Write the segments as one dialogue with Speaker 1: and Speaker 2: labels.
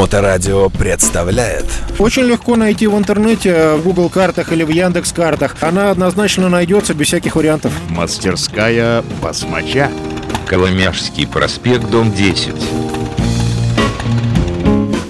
Speaker 1: Моторадио представляет
Speaker 2: Очень легко найти в интернете, в Google картах или в Яндекс картах. Она однозначно найдется без всяких вариантов.
Speaker 3: Мастерская басмача.
Speaker 4: Коломяжский проспект, дом 10.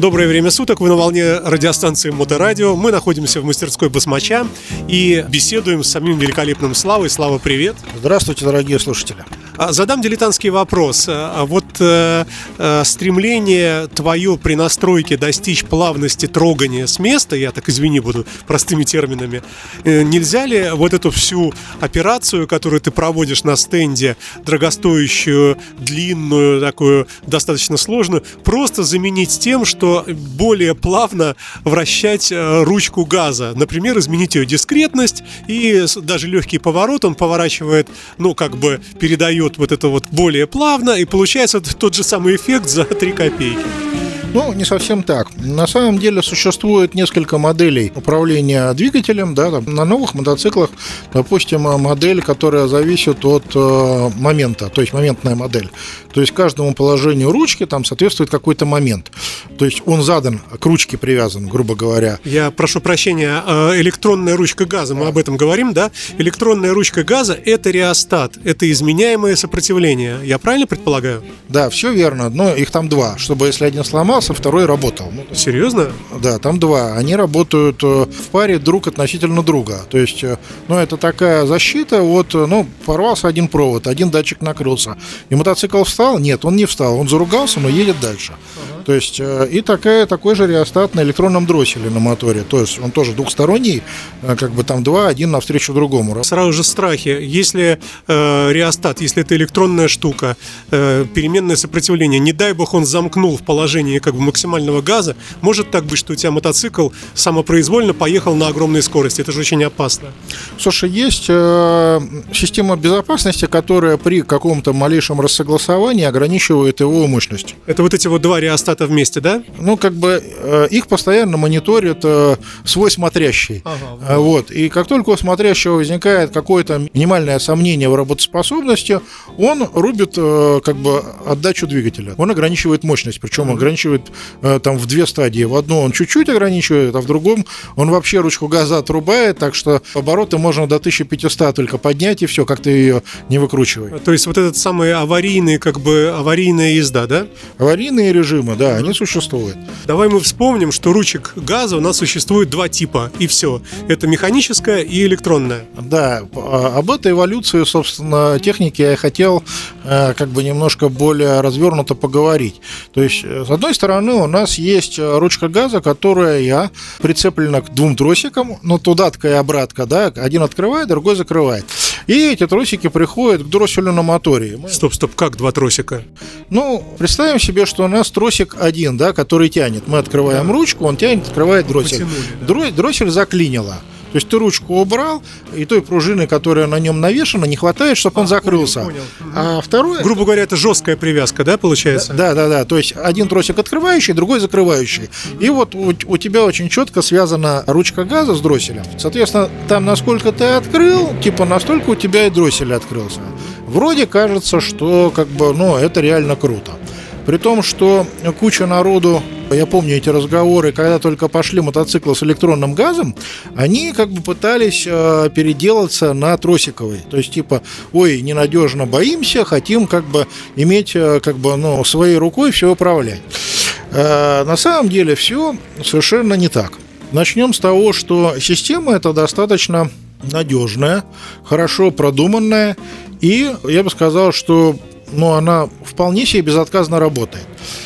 Speaker 5: Доброе время суток, вы на волне радиостанции Моторадио. Мы находимся в мастерской Басмача и беседуем с самим великолепным Славой. Слава, привет.
Speaker 2: Здравствуйте, дорогие слушатели.
Speaker 5: А, Задам дилетантский вопрос. А Вот э, э, стремление твое при настройке достичь плавности трогания с места, я так извини буду простыми терминами, э, нельзя ли вот эту всю операцию, которую ты проводишь на стенде, дорогостоящую, длинную, такую достаточно сложную, просто заменить тем, что более плавно вращать э, ручку газа. Например, изменить ее дискретность и даже легкий поворот он поворачивает, ну, как бы передает вот это вот более плавно, и получается тот же самый эффект за 3 копейки.
Speaker 2: Ну, не совсем так. На самом деле существует несколько моделей управления двигателем. Да, там, на новых мотоциклах, допустим, модель, которая зависит от э, момента, то есть моментная модель. То есть каждому положению ручки там соответствует какой-то момент. То есть он задан, к ручке привязан, грубо говоря.
Speaker 5: Я прошу прощения, э, электронная ручка газа, мы об этом говорим, да? Электронная ручка газа – это реостат, это изменяемое сопротивление. Я правильно предполагаю?
Speaker 2: Да, все верно. Но их там два, чтобы если один сломался, второй работал. Ну,
Speaker 5: Серьезно?
Speaker 2: Да, там два. Они работают э, в паре друг относительно друга. То есть, э, ну, это такая защита. Вот, э, ну, порвался один провод, один датчик накрылся. И мотоцикл встал? Нет, он не встал. Он заругался, но едет дальше. То есть, э, и такая, такой же реостат на электронном дросселе на моторе. То есть, он тоже двухсторонний, э, как бы там два, один навстречу другому.
Speaker 5: Сразу же страхи. Если э, реостат, если это электронная штука, э, переменное сопротивление, не дай бог он замкнул в положении как бы максимального газа, может так быть, что у тебя мотоцикл самопроизвольно поехал на огромной скорости. Это же очень опасно.
Speaker 2: Слушай, есть э, система безопасности, которая при каком-то малейшем рассогласовании ограничивает его мощность.
Speaker 5: Это вот эти вот два реостата вместе, да?
Speaker 2: Ну, как бы э, их постоянно мониторит э, свой смотрящий.
Speaker 5: Ага,
Speaker 2: Э, Вот. И как только у смотрящего возникает какое-то минимальное сомнение в работоспособности, он рубит э, как бы отдачу двигателя. Он ограничивает мощность, причем ограничивает э, там в две стадии. В одну он чуть-чуть ограничивает, а в другом он вообще ручку газа отрубает, так что обороты можно до 1500 только поднять, и все, как ты ее не выкручивай.
Speaker 5: То есть вот этот самый аварийный, как бы аварийная езда, да?
Speaker 2: Аварийные режимы, да, они существуют.
Speaker 5: Давай мы вспомним, что ручек газа у нас существует два типа, и все. Это механическая и электронная.
Speaker 2: Да, а, об этой эволюции, собственно, техники я хотел э, как бы немножко более развернуто поговорить. То есть, э, с одной стороны, у нас есть э, ручка газа, которая я прицеплена к двум тросикам, ну, тудатка и обратка, да, один открывает, другой закрывает. И эти тросики приходят к дросселю на моторе. Мы-
Speaker 5: Стоп, стоп, как два тросика?
Speaker 2: ну, представим себе, что у нас тросик один, да, который тянет. Мы открываем ручку, он тянет, открывает дроссель.
Speaker 5: Потянули,
Speaker 2: Дро- Дроссель заклинило. То есть ты ручку убрал, и той пружины, которая на нем навешена, не хватает, чтобы он закрылся.
Speaker 5: понял.
Speaker 2: А второй...
Speaker 5: Грубо говоря, это жесткая привязка, да, получается?
Speaker 2: Да, да, да. То есть один тросик открывающий, другой закрывающий. И вот у, у тебя очень четко связана ручка газа с дросселем. Соответственно, там насколько ты открыл, типа настолько у тебя и дроссель открылся. Вроде кажется, что как бы, ну, это реально круто. При том, что куча народу, я помню эти разговоры, когда только пошли мотоциклы с электронным газом, они как бы пытались э, переделаться на тросиковый. То есть, типа, ой, ненадежно боимся, хотим как бы иметь э, как бы, ну, своей рукой все управлять. Э, на самом деле все совершенно не так. Начнем с того, что система эта достаточно надежная, хорошо продуманная, и я бы сказал, что ну, она вполне себе безотказно работает.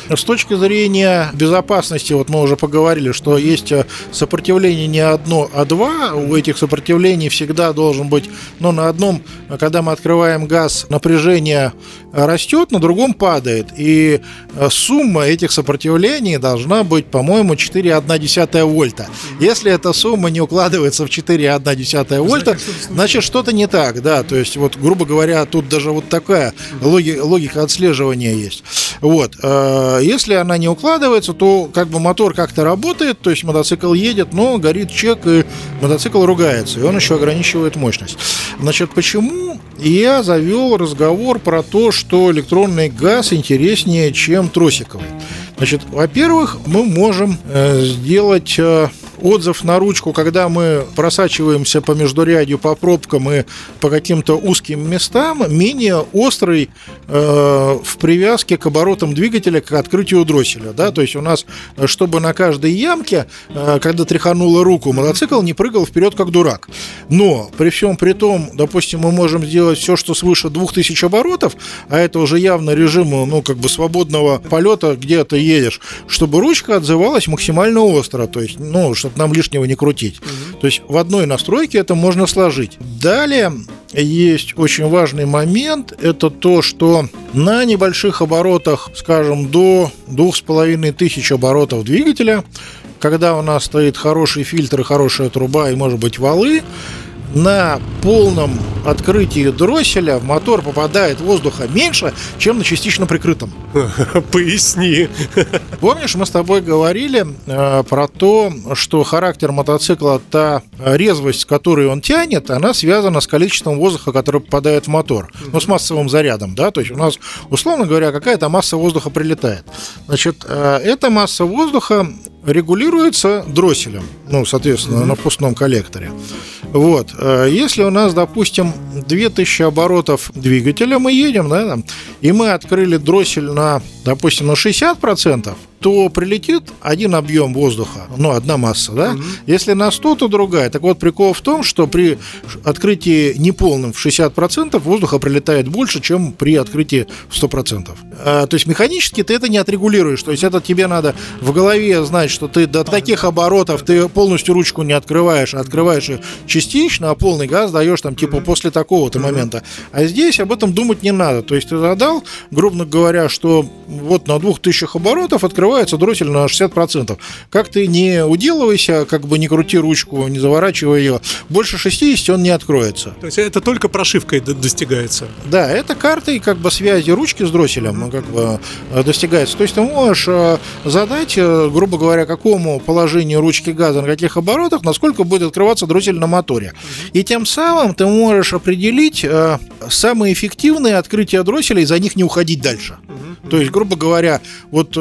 Speaker 2: С точки зрения безопасности, вот мы уже поговорили, что есть э, сопротивление не одно, а два. У этих сопротивлений всегда должен быть, ну, на одном, когда мы открываем газ, напряжение растет, на другом падает. И э, сумма этих сопротивлений должна быть, по-моему, 4,1 вольта. Если эта сумма не укладывается в 4,1 вольта, значит, что-то не так, да. То есть, вот, грубо говоря, тут даже вот такая логи- логика отслеживания есть. Вот. э, Если она не укладывается, то как бы мотор как-то работает, то есть мотоцикл едет, но горит чек, и мотоцикл ругается, и он еще ограничивает мощность. Значит, почему я завел разговор про то, что электронный газ интереснее, чем тросиковый? Значит, во-первых, мы можем э, сделать э, отзыв на ручку, когда мы просачиваемся по междурядью, по пробкам и по каким-то узким местам, менее острый э, в привязке к оборотам двигателя, к открытию дросселя. Да? То есть у нас, э, чтобы на каждой ямке, э, когда тряханула руку, мотоцикл не прыгал вперед, как дурак. Но при всем при том, допустим, мы можем сделать все, что свыше 2000 оборотов, а это уже явно режим, ну, как бы свободного полета, где ты едешь, чтобы ручка отзывалась максимально остро, то есть, ну, чтобы нам лишнего не крутить. Угу. То есть в одной настройке это можно сложить. Далее есть очень важный момент, это то, что на небольших оборотах, скажем, до 2500 оборотов двигателя, когда у нас стоит хороший фильтр и хорошая труба и, может быть, валы, на полном открытии дросселя в мотор попадает воздуха меньше, чем на частично прикрытом.
Speaker 5: Поясни.
Speaker 2: Помнишь, мы с тобой говорили э, про то, что характер мотоцикла, та резвость, с которой он тянет, она связана с количеством воздуха, который попадает в мотор. Ну, с массовым зарядом, да, то есть у нас, условно говоря, какая-то масса воздуха прилетает. Значит, э, эта масса воздуха регулируется дросселем, ну, соответственно, mm-hmm. на впускном коллекторе. Вот. Э, если у нас, допустим, 2000 оборотов двигателя мы едем, да, и мы открыли дроссель на, допустим, на 60%, то прилетит один объем воздуха, ну, одна масса, да? Угу. Если на 100, то другая. Так вот, прикол в том, что при открытии неполным в 60% воздуха прилетает больше, чем при открытии в 100%. А, то есть механически ты это не отрегулируешь. То есть это тебе надо в голове знать, что ты до таких оборотов ты полностью ручку не открываешь, а открываешь ее частично, а полный газ даешь там типа после такого-то момента. А здесь об этом думать не надо. То есть ты задал, грубо говоря, что вот на 2000 оборотов открываешь открывается дроссель на 60%. Как ты не уделывайся, как бы не крути ручку, не заворачивай ее, больше 60 он не откроется.
Speaker 5: То есть это только прошивкой достигается?
Speaker 2: Да, это картой как бы связи ручки с дросселем как бы э, достигается. То есть ты можешь э, задать, э, грубо говоря, какому положению ручки газа на каких оборотах, насколько будет открываться дроссель на моторе. И тем самым ты можешь определить самые эффективные открытия дросселя и за них не уходить дальше. То есть, грубо говоря, вот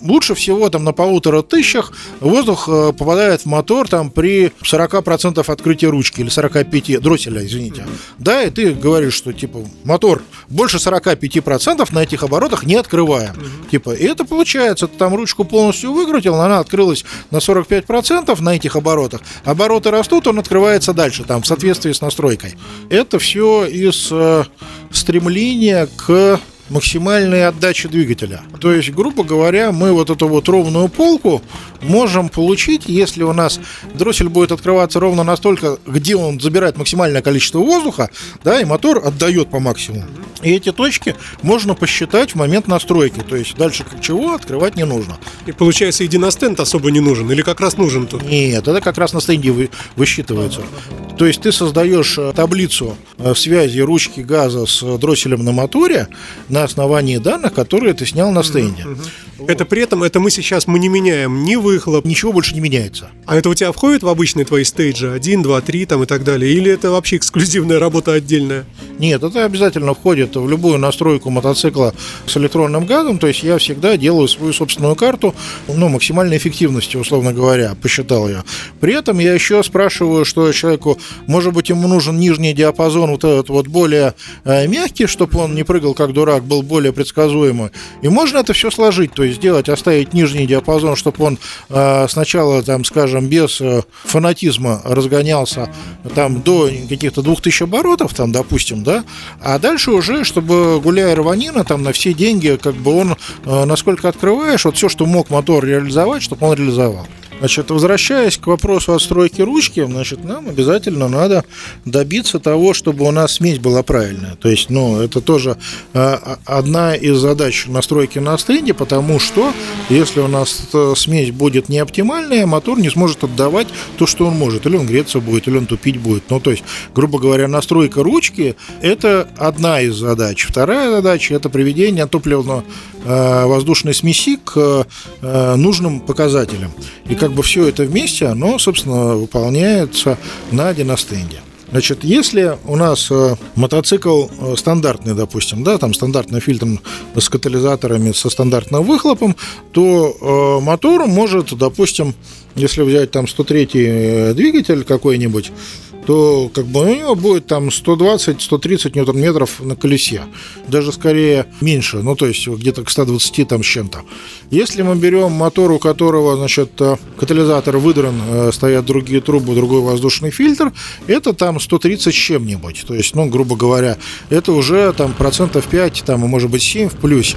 Speaker 2: лучше всего там на полутора тысячах воздух э, попадает в мотор там при 40% открытия ручки или 45 дросселя, извините. Да, и ты говоришь, что типа мотор больше 45% на этих оборотах не открываем. Типа, и это получается, ты там ручку полностью выкрутил, она открылась на 45% на этих оборотах. Обороты растут, он открывается дальше, там, в соответствии с настройкой. Это все из э, стремления к максимальной отдачи двигателя. То есть, грубо говоря, мы вот эту вот ровную полку можем получить, если у нас дроссель будет открываться ровно настолько, где он забирает максимальное количество воздуха, да, и мотор отдает по максимуму. И эти точки можно посчитать в момент настройки. То есть дальше как чего открывать не нужно.
Speaker 5: И получается, и диностенд особо не нужен, или как раз нужен тут?
Speaker 2: Нет, это как раз на стенде вы, высчитывается. То есть ты создаешь э, таблицу э, связи ручки газа с дросселем на моторе на основании данных, которые ты снял на стенде.
Speaker 5: Вот. Это при этом, это мы сейчас мы не меняем ни выхлоп.
Speaker 2: Ничего больше не меняется.
Speaker 5: А это у тебя входит в обычные твои стейджи? 1, 2, 3 там и так далее? Или это вообще эксклюзивная работа отдельная?
Speaker 2: Нет, это обязательно входит в любую настройку мотоцикла с электронным газом. То есть я всегда делаю свою собственную карту, ну, максимальной эффективности, условно говоря, посчитал я. При этом я еще спрашиваю, что человеку, может быть, ему нужен нижний диапазон, вот этот вот более э, мягкий, чтобы он не прыгал как дурак, был более предсказуемый. И можно это все сложить, то сделать, оставить нижний диапазон, чтобы он э, сначала, там, скажем, без э, фанатизма разгонялся там до каких-то 2000 оборотов, там, допустим, да, а дальше уже, чтобы гуляя рванина, там, на все деньги, как бы он, э, насколько открываешь, вот все, что мог мотор реализовать, чтобы он реализовал. Значит, возвращаясь к вопросу отстройки ручки, значит, нам обязательно надо добиться того, чтобы у нас смесь была правильная. То есть, ну, это тоже э, одна из задач настройки на стенде, потому что если у нас смесь будет не оптимальная, мотор не сможет отдавать то, что он может. Или он греться будет, или он тупить будет. Ну, то есть, грубо говоря, настройка ручки – это одна из задач. Вторая задача – это приведение топливно-воздушной э, смеси к э, нужным показателям. И как как бы все это вместе, оно, собственно, выполняется на диностенде. Значит, если у нас э, мотоцикл э, стандартный, допустим, да, там стандартный фильтр с катализаторами, со стандартным выхлопом, то э, мотор может, допустим, если взять там 103 э, двигатель какой-нибудь, то как бы у него будет там 120-130 ньютон-метров на колесе. Даже скорее меньше, ну то есть где-то к 120 там с чем-то. Если мы берем мотор, у которого, значит, э, катализатор выдран, э, стоят другие трубы, другой воздушный фильтр, это там 130 с чем-нибудь. То есть, ну, грубо говоря, это уже там процентов 5, там, может быть, 7 в плюсе.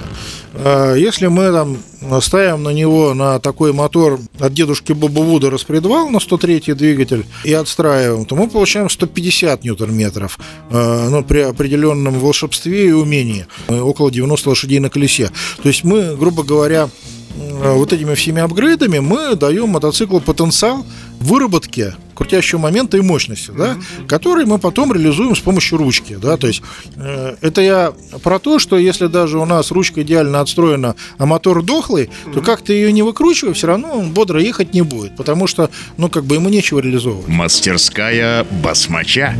Speaker 2: Э, если мы там ставим на него на такой мотор от дедушки Боба Вуда распредвал на 103 двигатель и отстраиваем, то мы получаем 150 ньютон-метров ну, при определенном волшебстве и умении, около 90 лошадей на колесе. То есть мы, грубо говоря, Э, вот этими всеми апгрейдами мы даем мотоциклу потенциал выработки крутящего момента и мощности, да, mm-hmm. который мы потом реализуем с помощью ручки, да, то есть э, это я про то, что если даже у нас ручка идеально отстроена, а мотор дохлый, mm-hmm. то как ты ее не выкручивай, все равно он бодро ехать не будет, потому что, ну, как бы ему нечего реализовывать.
Speaker 3: Мастерская басмача.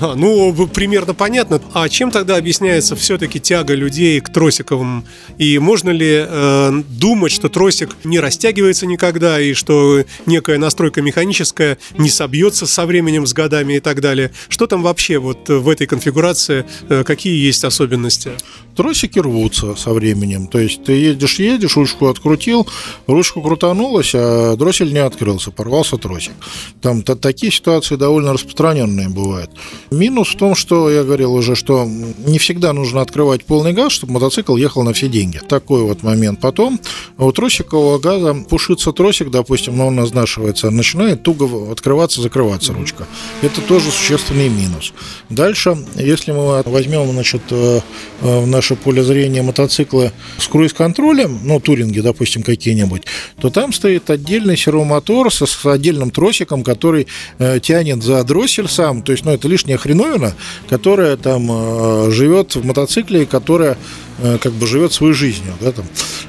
Speaker 5: Ну, примерно понятно. А чем тогда объясняется все-таки тяга людей к тросиковым? И можно ли э, думать, что тросик не растягивается никогда, и что некая настройка механическая не собьется со временем, с годами и так далее? Что там вообще вот в этой конфигурации, э, какие есть особенности?
Speaker 2: Тросики рвутся со временем. То есть ты едешь, едешь, ручку открутил, ручку крутанулась, а дроссель не открылся, порвался тросик. Там -то, такие ситуации довольно распространенные бывают. Минус в том, что я говорил уже, что не всегда нужно открывать полный газ, чтобы мотоцикл ехал на все деньги. Такой вот момент. Потом у тросикового газа пушится тросик, допустим, но он изнашивается, начинает туго открываться, закрываться ручка. Это тоже существенный минус. Дальше, если мы возьмем, значит, э, в наше поле зрения мотоциклы с круиз-контролем, ну, туринги, допустим, какие-нибудь, то там стоит отдельный сервомотор с, с отдельным тросиком, который э, тянет за дроссель сам, то есть, ну, это лишняя хреновина, которая там э, живет в мотоцикле, которая как бы живет своей жизнью, да, там.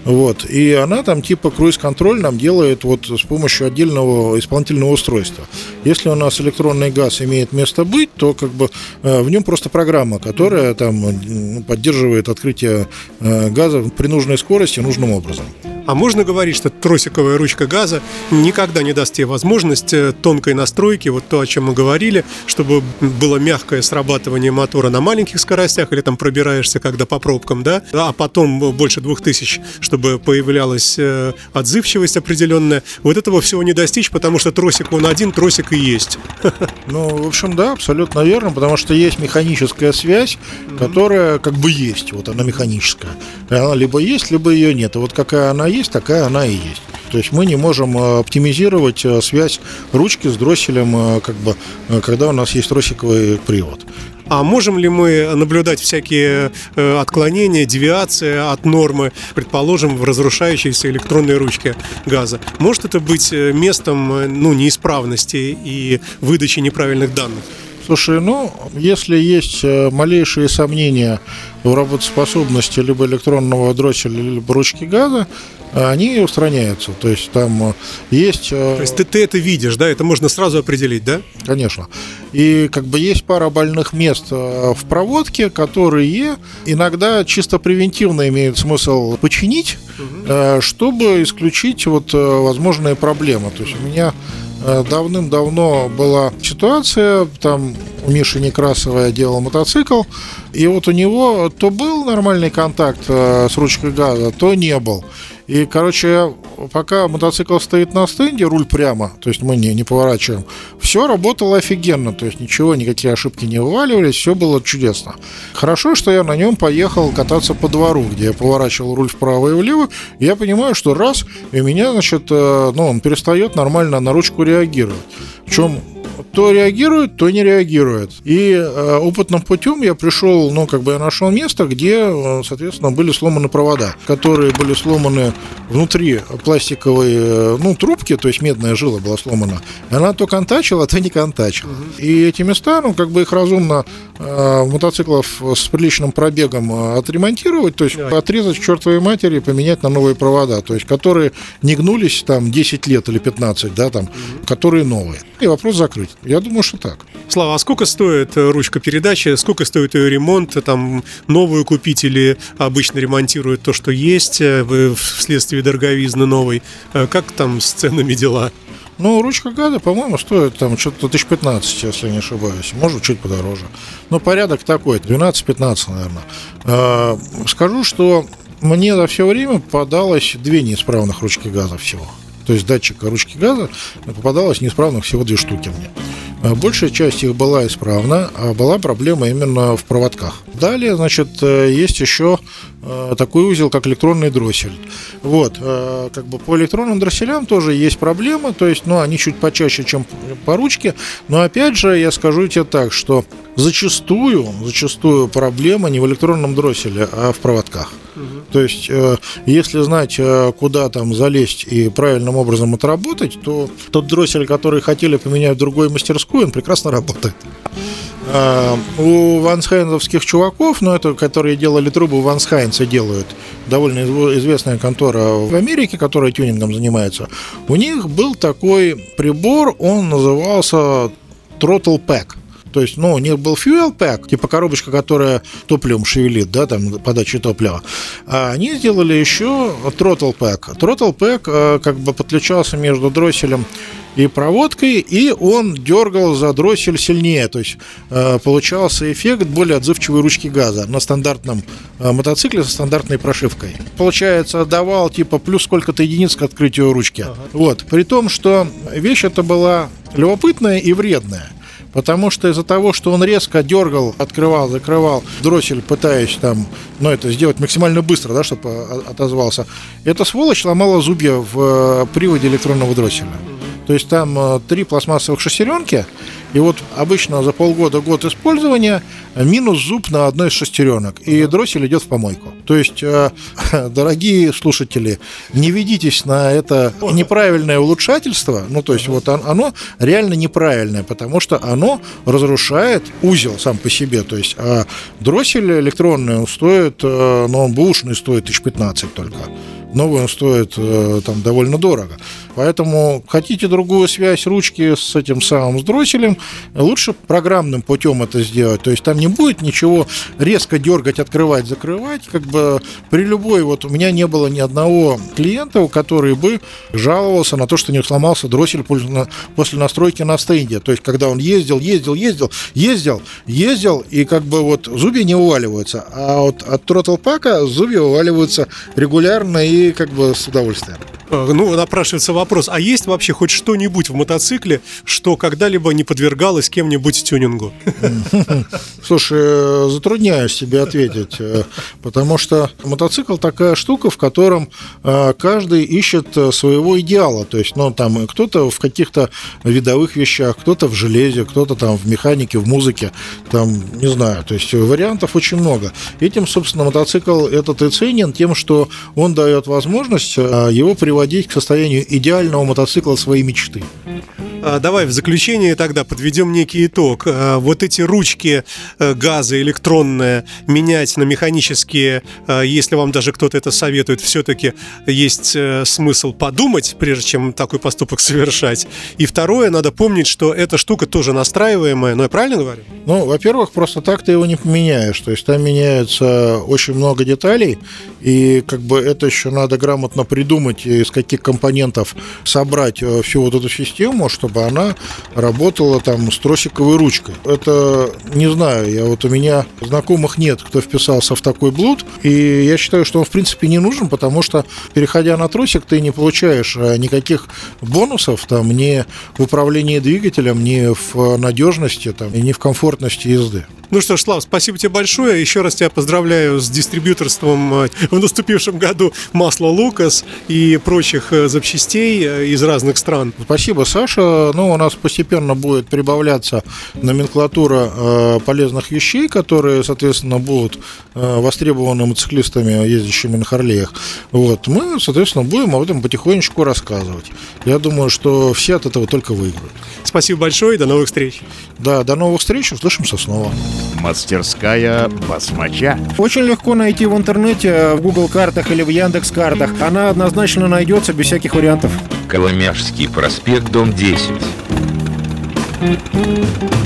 Speaker 2: Вот. И она там типа круиз-контроль нам делает вот с помощью отдельного исполнительного устройства. Если у нас электронный газ имеет место быть, то как бы э, в нем просто программа, которая там поддерживает открытие газа при нужной скорости нужным образом.
Speaker 5: А можно говорить, что тросиковая ручка газа никогда не даст тебе возможность тонкой настройки, вот то, о чем мы говорили, чтобы было мягкое срабатывание мотора на маленьких скоростях, или там пробираешься когда по пробкам, да, а потом больше двух тысяч, чтобы появлялась э, отзывчивость определенная. Вот этого всего не достичь, потому что тросик он один, тросик и есть.
Speaker 2: Ну, в общем, да, абсолютно верно, потому что есть механическая связь, которая как бы есть, вот она механическая. Она либо есть, либо ее нет. И вот какая она есть, такая она и есть. То есть мы не можем э, оптимизировать э, связь ручки с дросселем, как бы, когда у нас есть тросиковый привод.
Speaker 5: А можем ли мы наблюдать всякие э, отклонения, девиации от нормы, предположим, в разрушающейся электронной ручке газа? Может это быть э, местом э, ну, неисправности и выдачи неправильных данных?
Speaker 2: Слушай, ну, если есть малейшие сомнения в работоспособности либо электронного дросселя, либо ручки газа, они устраняются. То есть там есть...
Speaker 5: То есть ты, ты это видишь, да? Это можно сразу определить, да?
Speaker 2: Конечно. И как бы есть пара больных мест э, в проводке, которые иногда чисто превентивно имеют смысл починить, угу. чтобы исключить вот э, возможные проблемы. То есть у меня давным-давно была ситуация, там у Миши Некрасова делал мотоцикл, и вот у него то был нормальный контакт с ручкой газа, то не был. И, короче, пока мотоцикл стоит на стенде, руль прямо, то есть мы не, не поворачиваем, все работало офигенно, то есть ничего, никакие ошибки не вываливались, все было чудесно. Хорошо, что я на нем поехал кататься по двору, где я поворачивал руль вправо и влево, и я понимаю, что раз, и меня, значит, э, ну, он перестает нормально на ручку реагировать. В чем то реагирует, то не реагирует. И э, опытным путем я пришел, ну, как бы я нашел место, где, э, соответственно, были сломаны провода, которые были сломаны внутри пластиковой, э, ну, трубки, то есть медная жила была сломана. Она то контачила, то не контачила. Угу. И эти места, ну, как бы их разумно э, мотоциклов с приличным пробегом э, отремонтировать, то есть да. отрезать к чертовой матери и поменять на новые провода, то есть которые не гнулись там 10 лет или 15, да, там, угу. которые новые. И вопрос закрыть. Я думаю, что так.
Speaker 5: Слава, а сколько стоит э, ручка передачи? Сколько стоит ее ремонт? Там новую купить или обычно ремонтируют то, что есть э, вследствие дороговизны новой? Э, Как там с ценами дела?
Speaker 2: Ну, ручка газа, по-моему, стоит там что-то тысяч 15, если я не ошибаюсь. Может, чуть подороже. Но порядок такой, 12-15, наверное. Скажу, что мне за все время попадалось две неисправных ручки газа всего. То есть датчика ручки газа попадалось неисправных всего две штуки мне. А Большая часть их была исправна, а была проблема именно в проводках. Далее, значит, э, есть еще э, такой узел, как электронный дроссель. Вот, э, как бы по электронным дросселям тоже есть проблемы, то есть, ну, они чуть почаще, чем по ручке, но опять же, я скажу тебе так, что зачастую, зачастую проблема не в электронном дросселе, а в проводках. То есть, э, если знать, э, куда там залезть и правильным образом отработать, то тот дроссель, который хотели поменять в другой мастерскую, он прекрасно работает. А, У вансхайнзовских чуваков, ну это которые делали трубы, вансхайнцы делают, довольно изв- известная контора в Америке, которая тюнингом занимается, у них был такой прибор, он назывался Throttle Pack. То есть, ну, у них был fuel pack, типа коробочка, которая топливом шевелит, да, там, подачи топлива. А они сделали еще throttle pack. Throttle pack э, как бы подключался между дросселем и проводкой, и он дергал за дроссель сильнее. То есть э, получался эффект более отзывчивой ручки газа на стандартном э, мотоцикле со стандартной прошивкой. Получается, давал типа плюс сколько-то единиц к открытию ручки. Вот. При том, что вещь эта была любопытная и вредная. Потому что из-за того, что он резко дергал, открывал, закрывал дроссель, пытаясь там, ну, это сделать максимально быстро, да, чтобы о- отозвался, эта сволочь ломала зубья в э, приводе электронного дросселя. То есть там э, три пластмассовых шестеренки, и вот обычно за полгода-год использования минус зуб на одной из шестеренок, и дроссель идет в помойку. То есть, э, дорогие слушатели, не ведитесь на это неправильное улучшательство, ну то есть вот он- оно реально неправильное, потому что оно разрушает узел сам по себе, то есть а дроссель электронный он стоит, э, ну он бушный стоит тысяч 15 только. Новый он стоит там довольно дорого. Поэтому хотите другую связь ручки с этим самым с дросселем, лучше программным путем это сделать. То есть там не будет ничего резко дергать, открывать, закрывать. Как бы при любой, вот у меня не было ни одного клиента, который бы жаловался на то, что у него сломался дроссель после настройки на стенде. То есть когда он ездил, ездил, ездил, ездил, ездил, и как бы вот зубья не уваливаются. А вот от тротлпака зубья уваливаются регулярно и как бы с удовольствием.
Speaker 5: Э, Ну, напрашивается вопрос, а есть вообще хоть что-нибудь в мотоцикле, что когда-либо не подвергалось кем-нибудь тюнингу?
Speaker 2: Слушай, э, затрудняюсь тебе ответить, э, потому что мотоцикл такая штука, в котором э, каждый ищет своего идеала. То есть, ну, там кто-то в каких-то видовых вещах, кто-то в железе, кто-то там в механике, в музыке, там, не знаю, то есть вариантов очень много. Этим, собственно, мотоцикл этот и ценен тем, что он дает возможность его приводить к состоянию идеального мотоцикла своей мечты.
Speaker 5: А, Давай в заключение тогда подведем некий итог. А, Вот эти ручки э, газа электронные менять на механические, э, если вам даже кто-то это советует, все-таки есть э, смысл подумать, прежде чем такой поступок совершать. И второе, надо помнить, что эта штука тоже настраиваемая, но я правильно говорю?
Speaker 2: Ну, во-первых, просто так ты его не поменяешь. То есть там меняется очень много деталей, и как бы это еще надо грамотно придумать, из каких компонентов собрать э, всю вот эту систему, чтобы она работала там с тросиковой ручкой. Это, не знаю, я вот у меня знакомых нет, кто вписался в такой блуд, и я считаю, что он в принципе не нужен, потому что переходя на тросик, ты не получаешь э, никаких бонусов там ни в управлении двигателем, ни в надежности там, и ни в комфортности езды.
Speaker 5: Ну что ж, Слав, спасибо тебе большое. Еще раз тебя поздравляю с дистрибьюторством э, в наступившем году масла Лукас и прочих э, запчастей из разных стран.
Speaker 2: Спасибо, Саша. Ну, у нас постепенно будет прибавляться номенклатура э, полезных вещей, которые, соответственно, будут э, востребованы мотоциклистами, ездящими на Харлеях. Вот. Мы, соответственно, будем об этом потихонечку рассказывать. Я думаю, что все от этого только выиграют.
Speaker 5: Спасибо большое и до новых встреч.
Speaker 2: Да, до новых встреч, услышимся снова.
Speaker 3: Мастерская басмача.
Speaker 6: Очень легко найти в интернете, в Google картах или в Яндекс картах. Она однозначно найдется без всяких вариантов.
Speaker 4: Коломяжский проспект, дом 10.
Speaker 2: Пока.